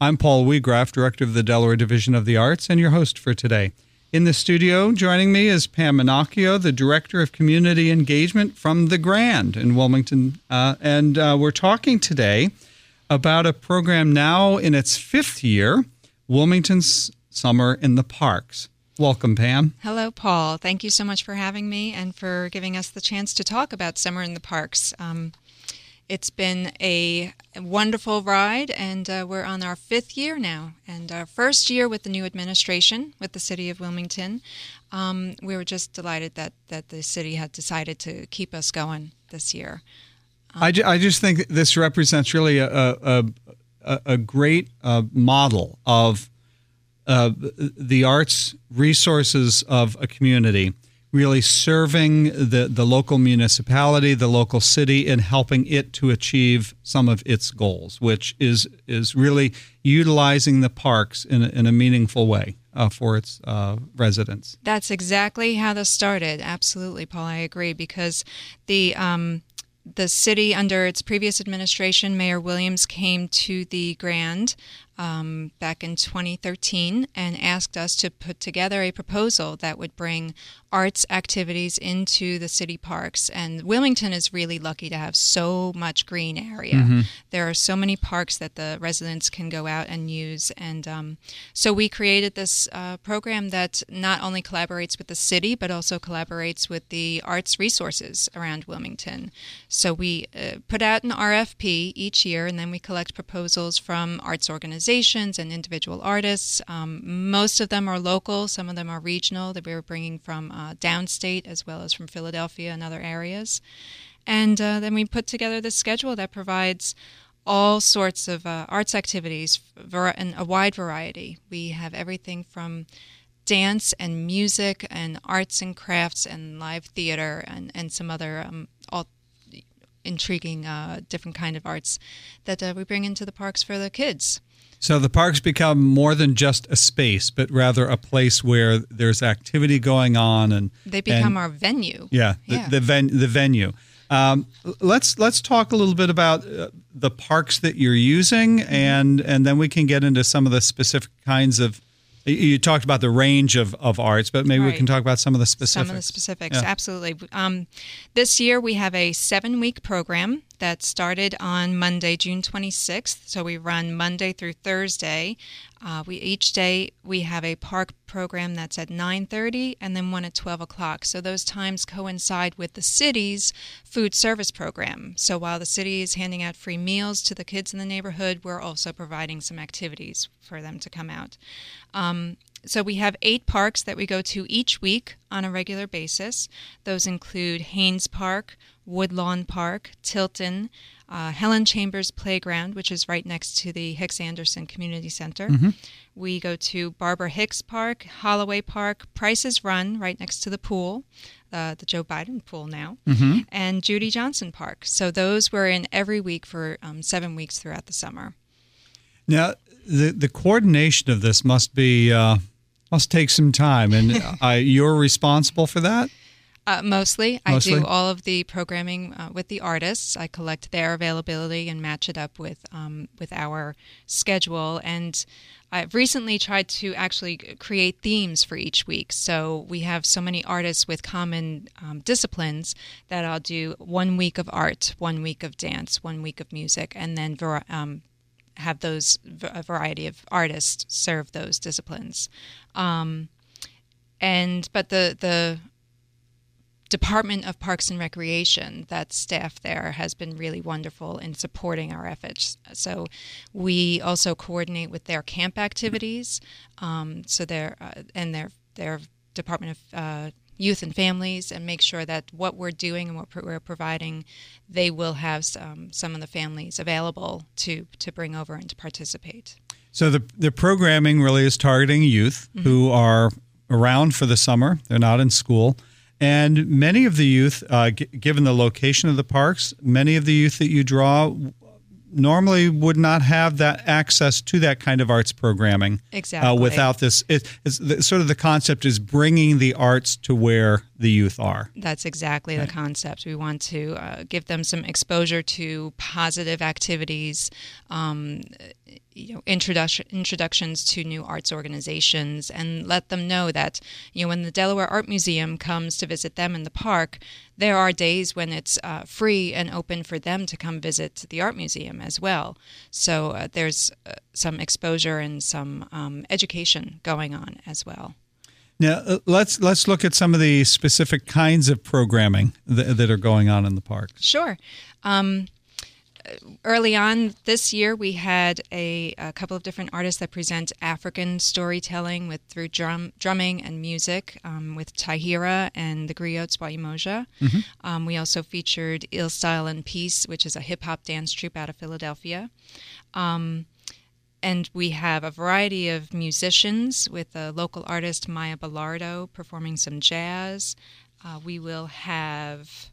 I'm Paul Weagraff, Director of the Delaware Division of the Arts, and your host for today. In the studio, joining me is Pam Manocchio, the Director of Community Engagement from the Grand in Wilmington. Uh, and uh, we're talking today about a program now in its fifth year, Wilmington's Summer in the Parks. Welcome, Pam. Hello, Paul. Thank you so much for having me and for giving us the chance to talk about Summer in the Parks. Um, it's been a wonderful ride, and uh, we're on our fifth year now, and our first year with the new administration with the city of Wilmington. Um, we were just delighted that, that the city had decided to keep us going this year. Um, I, ju- I just think this represents really a, a, a, a great uh, model of uh, the arts resources of a community really serving the, the local municipality, the local city, and helping it to achieve some of its goals, which is is really utilizing the parks in a, in a meaningful way uh, for its uh, residents. That's exactly how this started. Absolutely, Paul. I agree because the um, the city under its previous administration, Mayor Williams came to the Grand um, back in 2013 and asked us to put together a proposal that would bring arts activities into the city parks. And Wilmington is really lucky to have so much green area. Mm-hmm. There are so many parks that the residents can go out and use. And um, so we created this uh, program that not only collaborates with the city, but also collaborates with the arts resources around Wilmington. So we uh, put out an RFP each year, and then we collect proposals from arts organizations organizations and individual artists. Um, most of them are local, some of them are regional that we were bringing from uh, downstate as well as from Philadelphia and other areas. And uh, then we put together this schedule that provides all sorts of uh, arts activities a wide variety. We have everything from dance and music and arts and crafts and live theater and, and some other um, all intriguing uh, different kind of arts that uh, we bring into the parks for the kids. So the parks become more than just a space, but rather a place where there's activity going on, and they become and, our venue. Yeah, the yeah. the, ven- the venue. Um, let's let's talk a little bit about uh, the parks that you're using, mm-hmm. and and then we can get into some of the specific kinds of you talked about the range of, of arts, but maybe right. we can talk about some of the specifics. Some of the specifics, yeah. absolutely. Um, this year we have a seven week program that started on Monday, June 26th. So we run Monday through Thursday. Uh, we each day we have a park program that's at 9:30 and then one at 12 o'clock. So those times coincide with the city's food service program. So while the city is handing out free meals to the kids in the neighborhood, we're also providing some activities for them to come out. Um, so we have eight parks that we go to each week on a regular basis. Those include Haynes Park, Woodlawn Park, Tilton, uh, Helen Chambers Playground, which is right next to the Hicks Anderson Community Center. Mm-hmm. We go to Barbara Hicks Park, Holloway Park, Price's Run, right next to the pool, uh, the Joe Biden pool now, mm-hmm. and Judy Johnson Park. So those we're in every week for um, seven weeks throughout the summer. Now, the the coordination of this must be uh, must take some time, and uh, you're responsible for that. Uh, mostly. mostly. I do all of the programming uh, with the artists. I collect their availability and match it up with um, with our schedule. And I've recently tried to actually create themes for each week. So we have so many artists with common um, disciplines that I'll do one week of art, one week of dance, one week of music, and then um, have those a variety of artists serve those disciplines. Um, and but the the Department of Parks and Recreation, that staff there has been really wonderful in supporting our efforts. So we also coordinate with their camp activities. Um, so their uh, and their their Department of uh, youth and families and make sure that what we're doing and what we're providing, they will have um, some of the families available to to bring over and to participate. So the the programming really is targeting youth mm-hmm. who are around for the summer. They're not in school. And many of the youth, uh, g- given the location of the parks, many of the youth that you draw normally would not have that access to that kind of arts programming. Uh, exactly. Uh, without this, it, it's the, sort of the concept is bringing the arts to where the youth are. That's exactly right. the concept. We want to uh, give them some exposure to positive activities. Um, you know introduction introductions to new arts organizations and let them know that you know when the Delaware Art Museum comes to visit them in the park there are days when it's uh, free and open for them to come visit the art museum as well so uh, there's uh, some exposure and some um, education going on as well now uh, let's let's look at some of the specific kinds of programming that, that are going on in the park sure um, early on this year, we had a, a, couple of different artists that present African storytelling with through drum, drumming and music um, with Tahira and the Griots Wayimoja. Mm-hmm. Um, we also featured Ill Style and Peace, which is a hip hop dance troupe out of Philadelphia. Um, and we have a variety of musicians with a local artist, Maya Bellardo, performing some jazz. Uh, we will have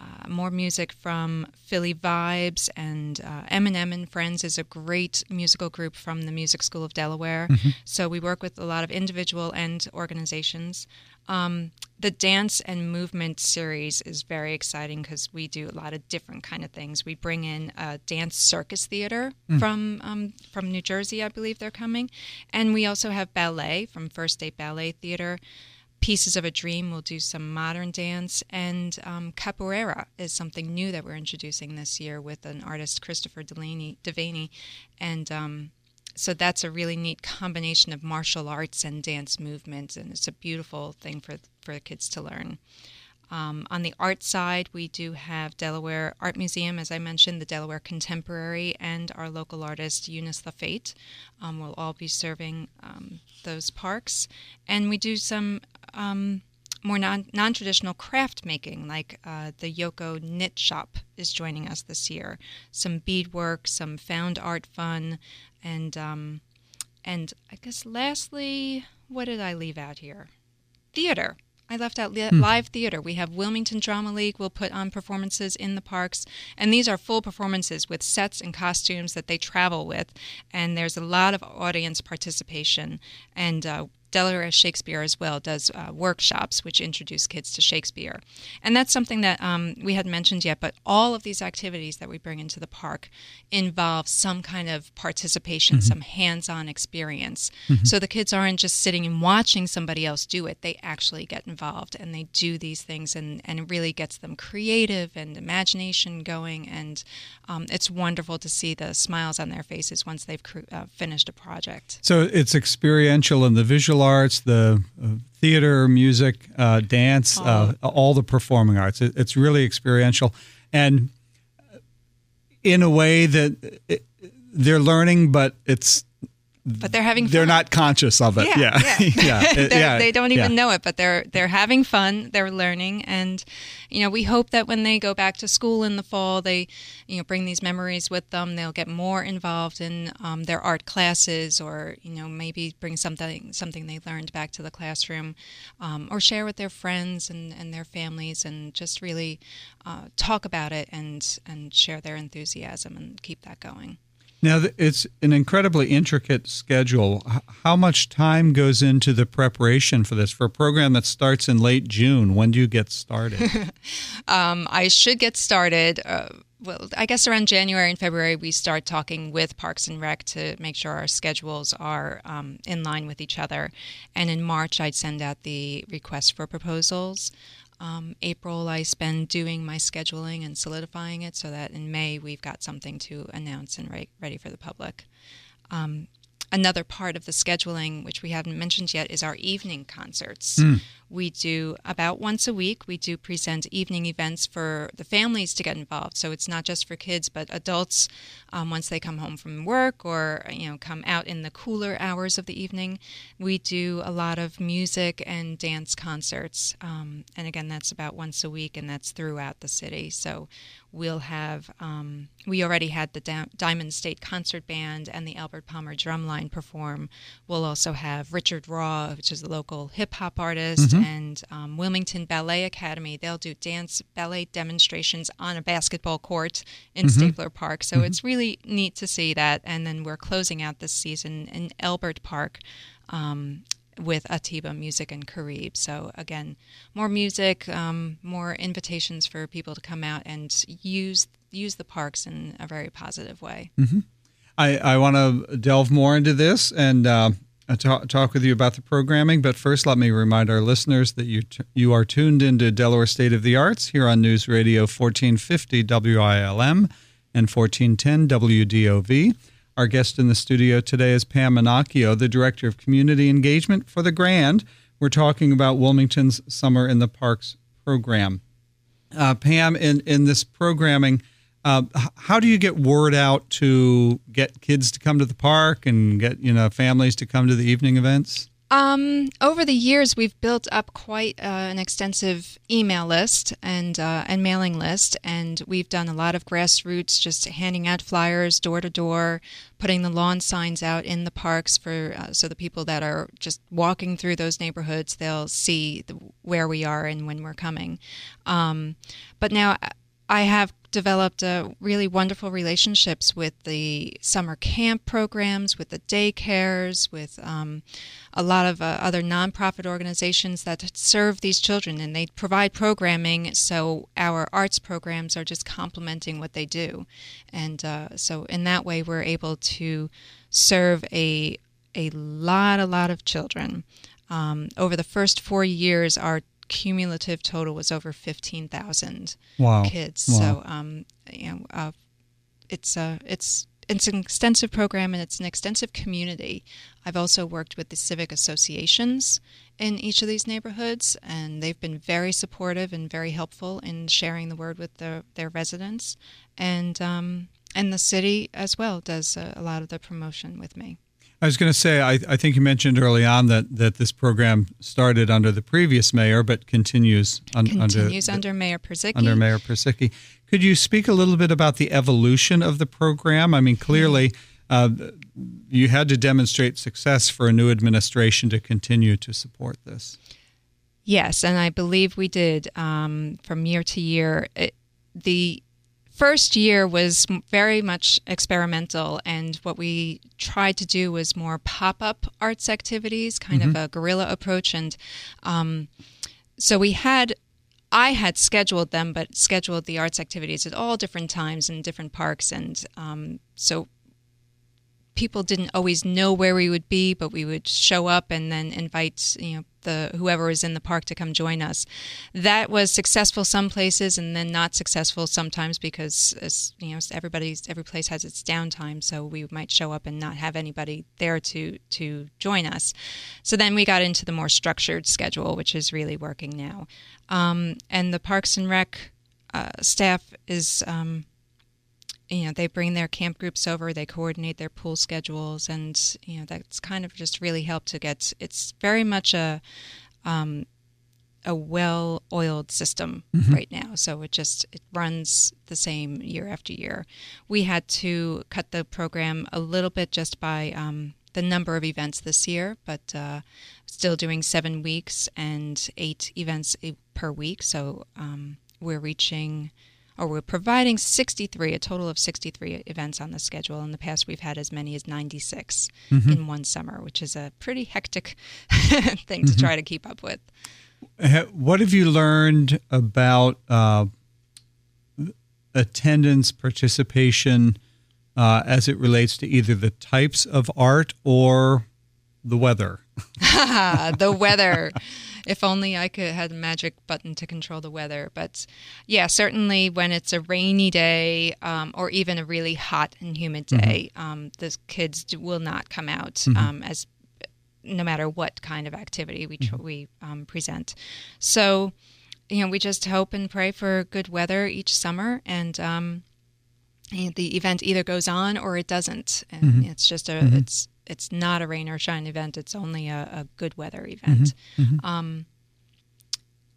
uh, more music from Philly Vibes and uh, Eminem and Friends is a great musical group from the Music School of Delaware. Mm-hmm. So we work with a lot of individual and organizations. Um, the dance and movement series is very exciting because we do a lot of different kind of things. We bring in a dance circus theater mm. from um, from New Jersey, I believe they're coming, and we also have ballet from First State Ballet Theater. Pieces of a Dream We'll do some modern dance, and um, capoeira is something new that we're introducing this year with an artist, Christopher Delaney, Devaney. And um, so that's a really neat combination of martial arts and dance movement, and it's a beautiful thing for, for kids to learn. Um, on the art side, we do have Delaware Art Museum, as I mentioned, the Delaware Contemporary, and our local artist Eunice LaFate um, will all be serving um, those parks. And we do some um, more non traditional craft making, like uh, the Yoko Knit Shop is joining us this year. Some beadwork, some found art fun, and um, and I guess lastly, what did I leave out here? Theater. I left out li- hmm. live theater. We have Wilmington Drama League We'll put on performances in the parks, and these are full performances with sets and costumes that they travel with, and there's a lot of audience participation. And uh, Delaware Shakespeare as well does uh, workshops which introduce kids to Shakespeare. And that's something that um, we hadn't mentioned yet, but all of these activities that we bring into the park involve some kind of participation, mm-hmm. some hands on experience. Mm-hmm. So the kids aren't just sitting and watching somebody else do it, they actually get involved and they do these things, and, and it really gets them creative and imagination going. And um, it's wonderful to see the smiles on their faces once they've cr- uh, finished a project. So it's experiential and the visual visual arts, the uh, theater, music, uh, dance, uh, all the performing arts. It, it's really experiential, and in a way that it, they're learning, but it's but they're having fun. they're not conscious of it yeah yeah, yeah. yeah. yeah. they don't even yeah. know it but they're they're having fun they're learning and you know we hope that when they go back to school in the fall they you know bring these memories with them they'll get more involved in um, their art classes or you know maybe bring something something they learned back to the classroom um, or share with their friends and, and their families and just really uh, talk about it and and share their enthusiasm and keep that going now, it's an incredibly intricate schedule. How much time goes into the preparation for this? For a program that starts in late June, when do you get started? um, I should get started. Uh, well, I guess around January and February, we start talking with Parks and Rec to make sure our schedules are um, in line with each other. And in March, I'd send out the request for proposals. Um, April, I spend doing my scheduling and solidifying it so that in May we've got something to announce and re- ready for the public. Um, another part of the scheduling, which we haven't mentioned yet, is our evening concerts. Mm. We do about once a week, we do present evening events for the families to get involved. So it's not just for kids, but adults um, once they come home from work or, you know, come out in the cooler hours of the evening. We do a lot of music and dance concerts. Um, and again, that's about once a week and that's throughout the city. So we'll have, um, we already had the da- Diamond State Concert Band and the Albert Palmer Drumline perform. We'll also have Richard Raw, which is a local hip hop artist. Mm-hmm mm-hmm. and um, Wilmington Ballet Academy. They'll do dance ballet demonstrations on a basketball court in mm-hmm. Stabler Park. So mm-hmm. it's really neat to see that. And then we're closing out this season in Elbert Park. Um, with Atiba Music and Carib. So again, more music, um, more invitations for people to come out and use use the parks in a very positive way. Mm-hmm. I, I want to delve more into this and uh, talk, talk with you about the programming. But first, let me remind our listeners that you t- you are tuned into Delaware State of the Arts here on News Radio 1450 WILM and 1410 WDOV. Our guest in the studio today is Pam Manocchio, the Director of Community Engagement for the Grand. We're talking about Wilmington's Summer in the Parks program. Uh, Pam, in, in this programming, uh, how do you get word out to get kids to come to the park and get you know families to come to the evening events? Um, over the years, we've built up quite uh, an extensive email list and uh, and mailing list, and we've done a lot of grassroots, just handing out flyers door to door, putting the lawn signs out in the parks for uh, so the people that are just walking through those neighborhoods they'll see the, where we are and when we're coming. Um, but now I have developed uh, really wonderful relationships with the summer camp programs, with the daycares, with um, a lot of uh, other nonprofit organizations that serve these children, and they provide programming. So our arts programs are just complementing what they do, and uh, so in that way, we're able to serve a a lot, a lot of children. Um, over the first four years, our cumulative total was over 15,000 wow. kids. Wow. So, um, you know, uh, it's uh, it's it's an extensive program and it's an extensive community. I've also worked with the civic associations in each of these neighborhoods, and they've been very supportive and very helpful in sharing the word with the, their residents. And um, and the city as well does a, a lot of the promotion with me. I was going to say, I, I, think you mentioned early on that, that this program started under the previous mayor, but continues, un, continues under, under Mayor Purzycki. Under Mayor Purzycki. Could you speak a little bit about the evolution of the program? I mean, clearly, uh, you had to demonstrate success for a new administration to continue to support this. Yes, and I believe we did um, from year to year. It, the first year was very much experimental, and what we tried to do was more pop up arts activities, kind mm-hmm. of a guerrilla approach. And um, so we had I had scheduled them, but scheduled the arts activities at all different times in different parks, and um, so people didn't always know where we would be, but we would show up and then invite you know the whoever was in the park to come join us. That was successful some places and then not successful sometimes because you know everybody's every place has its downtime, so we might show up and not have anybody there to to join us. So then we got into the more structured schedule, which is really working now. Um, and the Parks and Rec uh, staff is. Um, you know they bring their camp groups over they coordinate their pool schedules and you know that's kind of just really helped to get it's very much a um, a well oiled system mm-hmm. right now. So it just it runs the same year after year. We had to cut the program a little bit just by um, the number of events this year but uh, still doing seven weeks and eight events per week. So um, we're reaching or we're providing 63, a total of 63 events on the schedule. In the past, we've had as many as 96 mm-hmm. in one summer, which is a pretty hectic thing to mm-hmm. try to keep up with. What have you learned about uh, attendance, participation, uh, as it relates to either the types of art or the weather? the weather if only I could had a magic button to control the weather. But yeah, certainly when it's a rainy day um, or even a really hot and humid mm-hmm. day, mm-hmm. um, the kids will not come out mm-hmm. um, as no matter what kind of activity we mm-hmm. we um, present. So you know, we just hope and pray for good weather each summer and um, the event either goes on or it doesn't and mm-hmm. it's just a mm-hmm. it's it's not a rain or shine event. It's only a, a good weather event. Mm-hmm. Mm-hmm. Um,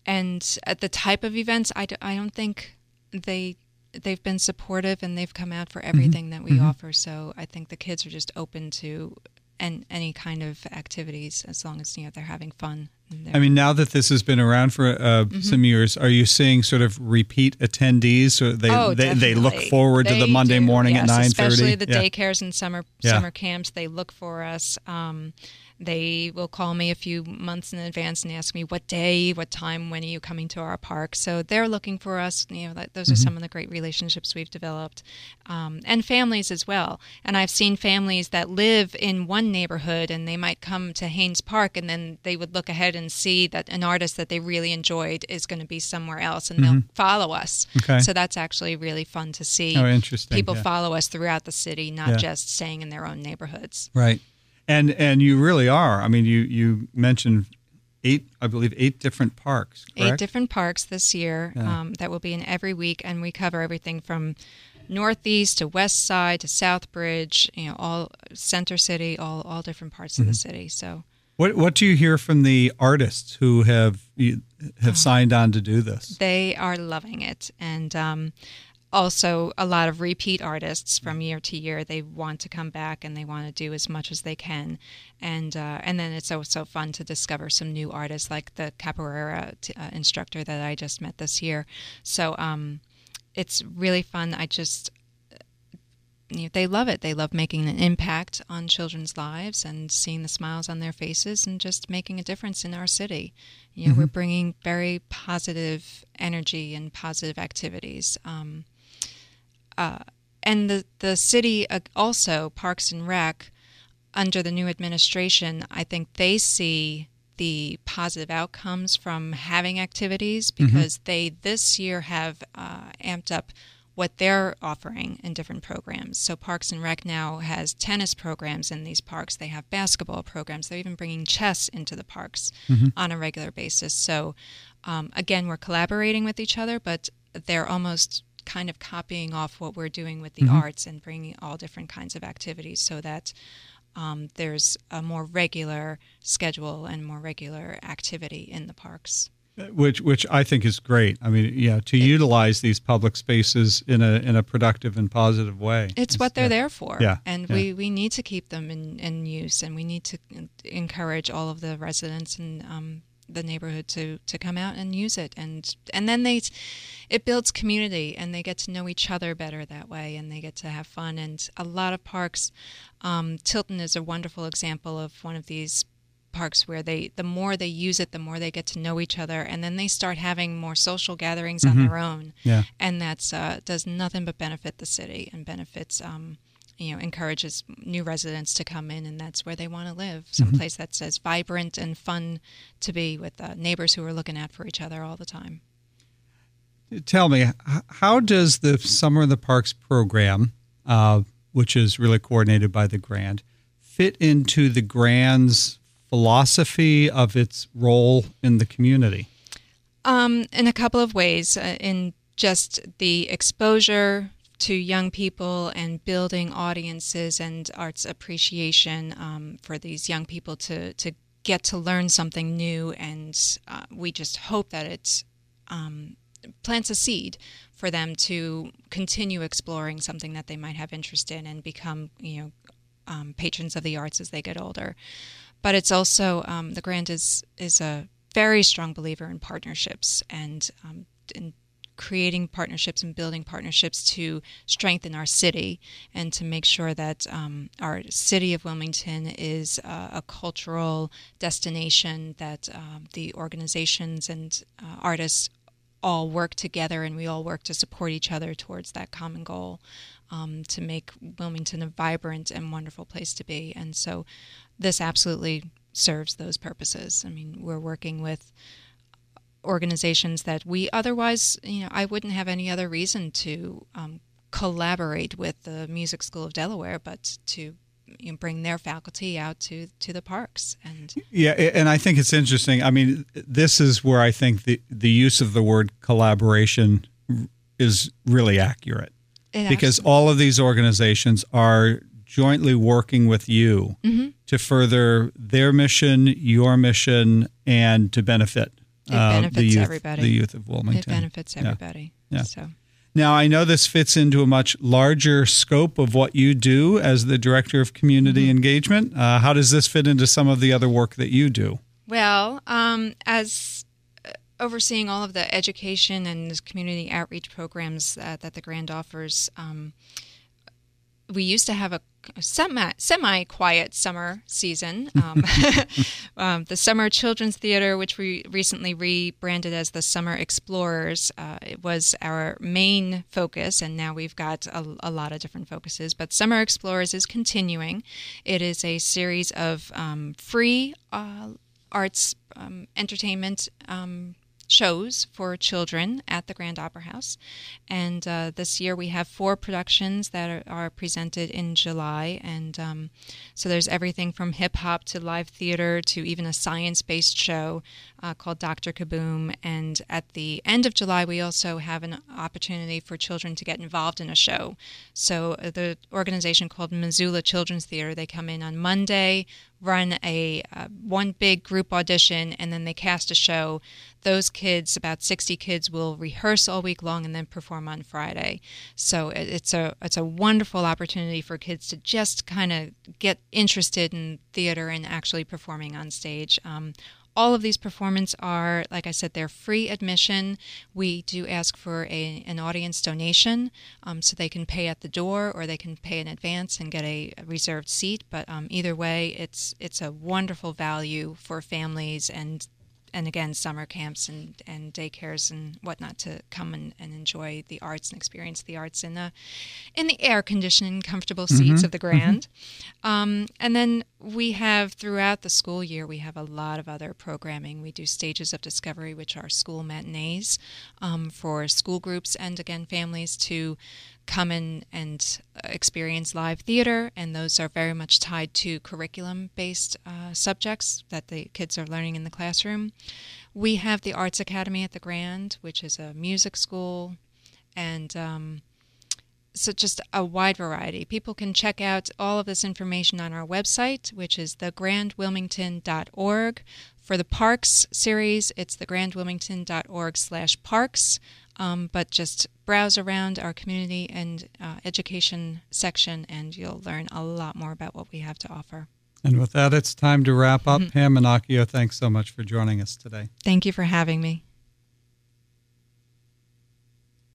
and at the type of events, I, do, I don't think they they've been supportive and they've come out for mm-hmm. everything mm-hmm. that we mm-hmm. offer. So I think the kids are just open to and any kind of activities as long as you know they're having fun. I mean, now that this has been around for uh, mm-hmm. some years, are you seeing sort of repeat attendees? So they oh, they, they, look forward they to the Monday do, morning yes, at nine thirty, especially the yeah. daycares and summer yeah. summer camps. They look for us. Um, they will call me a few months in advance and ask me what day, what time, when are you coming to our park. So they're looking for us. You know, those are mm-hmm. some of the great relationships we've developed, um, and families as well. And I've seen families that live in one neighborhood and they might come to Haynes Park and then they would look ahead and see that an artist that they really enjoyed is going to be somewhere else, and mm-hmm. they'll follow us. Okay. So that's actually really fun to see. Oh, interesting. People yeah. follow us throughout the city, not yeah. just staying in their own neighborhoods. Right and and you really are. I mean, you you mentioned eight, I believe, eight different parks. Correct? Eight different parks this year yeah. um, that will be in every week, and we cover everything from northeast to west side to South Bridge, You know, all Center City, all all different parts mm-hmm. of the mm-hmm. city. So. What what do you hear from the artists who have have oh. signed on to do this? They are loving it, and um, also a lot of repeat artists from year to year. They want to come back and they want to do as much as they can, and uh, and then it's also fun to discover some new artists like the capoeira t- uh, instructor that I just met this year. So um, it's really fun. I just you know, they love it. They love making an impact on children's lives and seeing the smiles on their faces and just making a difference in our city. You know, mm-hmm. we're bringing very positive energy and positive activities. Um, uh, and the the city uh, also Parks and Rec under the new administration, I think they see the positive outcomes from having activities mm-hmm. because mm-hmm. they this year have uh, amped up what they're offering in different programs. So Parks and Rec now has tennis programs in these parks. They have basketball programs. They're even bringing chess into the parks mm-hmm. on a regular basis. So um, again, we're collaborating with each other, but they're almost kind of copying off what we're doing with the mm-hmm. arts and bringing all different kinds of activities so that um, there's a more regular schedule and more regular activity in the parks. Which, which I think is great. I mean, yeah, to it, utilize these public spaces in a in a productive and positive way. It's, what they're yeah. there for. Yeah, and yeah. we, we need to keep them in, in use, and we need to encourage all of the residents and um, the neighborhood to to come out and use it and and then they it builds community and they get to know each other better that way and they get to have fun and a lot of parks um, tilton is a wonderful example of one of these parks where they the more they use it the more they get to know each other and then they start having more social gatherings mm-hmm. on their own yeah. and that's uh, does nothing but benefit the city and benefits um, you know encourages new residents to come in and that's where they want to live mm-hmm. someplace mm-hmm. that's as vibrant and fun to be with uh, neighbors who are looking out for each other all the time tell me how does the summer in the parks program uh, which is really coordinated by the grand fit into the grand's philosophy of its role in the community um, in a couple of ways uh, in just the exposure to young people and building audiences and arts appreciation um, for these young people to, to get to learn something new. And uh, we just hope that it um, plants a seed for them to continue exploring something that they might have interest in and become, you know, um, patrons of the arts as they get older. But it's also um, the Grand is is a very strong believer in partnerships and um, in creating partnerships and building partnerships to strengthen our city and to make sure that um, our city of Wilmington is uh, a cultural destination that uh, the organizations and uh, artists all work together and we all work to support each other towards that common goal um, to make Wilmington a vibrant and wonderful place to be. And so this absolutely serves those purposes. I mean, we're working with organizations that we otherwise, you know, I wouldn't have any other reason to um, collaborate with the Music School of Delaware, but to you know, bring their faculty out to to the parks and yeah and i think it's interesting i mean this is where i think the the use of the word collaboration is really accurate it because all of these organizations are jointly working with you mm-hmm. to further their mission your mission and to benefit it benefits uh, the youth, everybody. The youth of Wilmington. It benefits everybody. Yeah. yeah. So. Now, I know this fits into a much larger scope of what you do as the Director of Community mm-hmm. Engagement. Uh, how does this fit into some of the other work that you do? Well, um, as uh, overseeing all of the education and community outreach programs uh, that the Grand offers, um, we used to have a semi semi quiet summer season. Um, um, the Summer Children's Theater, which we recently rebranded as the Summer Explorers, uh, it was our main focus, and now we've got a, a, lot of different focuses. But Summer Explorers is continuing. It is a series of um, free uh, arts um, entertainment um, shows for children at the Grand Opera House. And uh, this year we have four productions that are, are presented in July. And um, so there's everything from hip hop to live theater to even a science based show uh, called Dr. Kaboom. And at the end of July, we also have an opportunity for children to get involved in a show. So uh, the organization called Missoula Children's Theater, they come in on Monday, run a uh, one big group audition, and then they cast a show. Those kids, about 60 kids, will rehearse all week long and then perform on Friday. So it's a it's a wonderful opportunity for kids to just kind of get interested in theater and actually performing on stage. Um, all of these performances are, like I said, they're free admission. We do ask for a, an audience donation, um, so they can pay at the door or they can pay in advance and get a, a reserved seat. But um, either way, it's it's a wonderful value for families and and again summer camps and, and daycares and whatnot to come and, and enjoy the arts and experience the arts in the in the air conditioned comfortable seats mm-hmm. of the grand mm-hmm. um, and then we have throughout the school year we have a lot of other programming we do stages of discovery which are school matinees um, for school groups and again families to come in and experience live theater, and those are very much tied to curriculum based uh, subjects that the kids are learning in the classroom. We have the Arts Academy at the Grand, which is a music school, and um, so just a wide variety. People can check out all of this information on our website, which is thegrandwilmington.org. For the parks series, it's thegrandwilmington.org slash parks. Um, but just browse around our community and uh, education section, and you'll learn a lot more about what we have to offer. And with that, it's time to wrap up. Mm-hmm. Pam Manocchio, thanks so much for joining us today. Thank you for having me.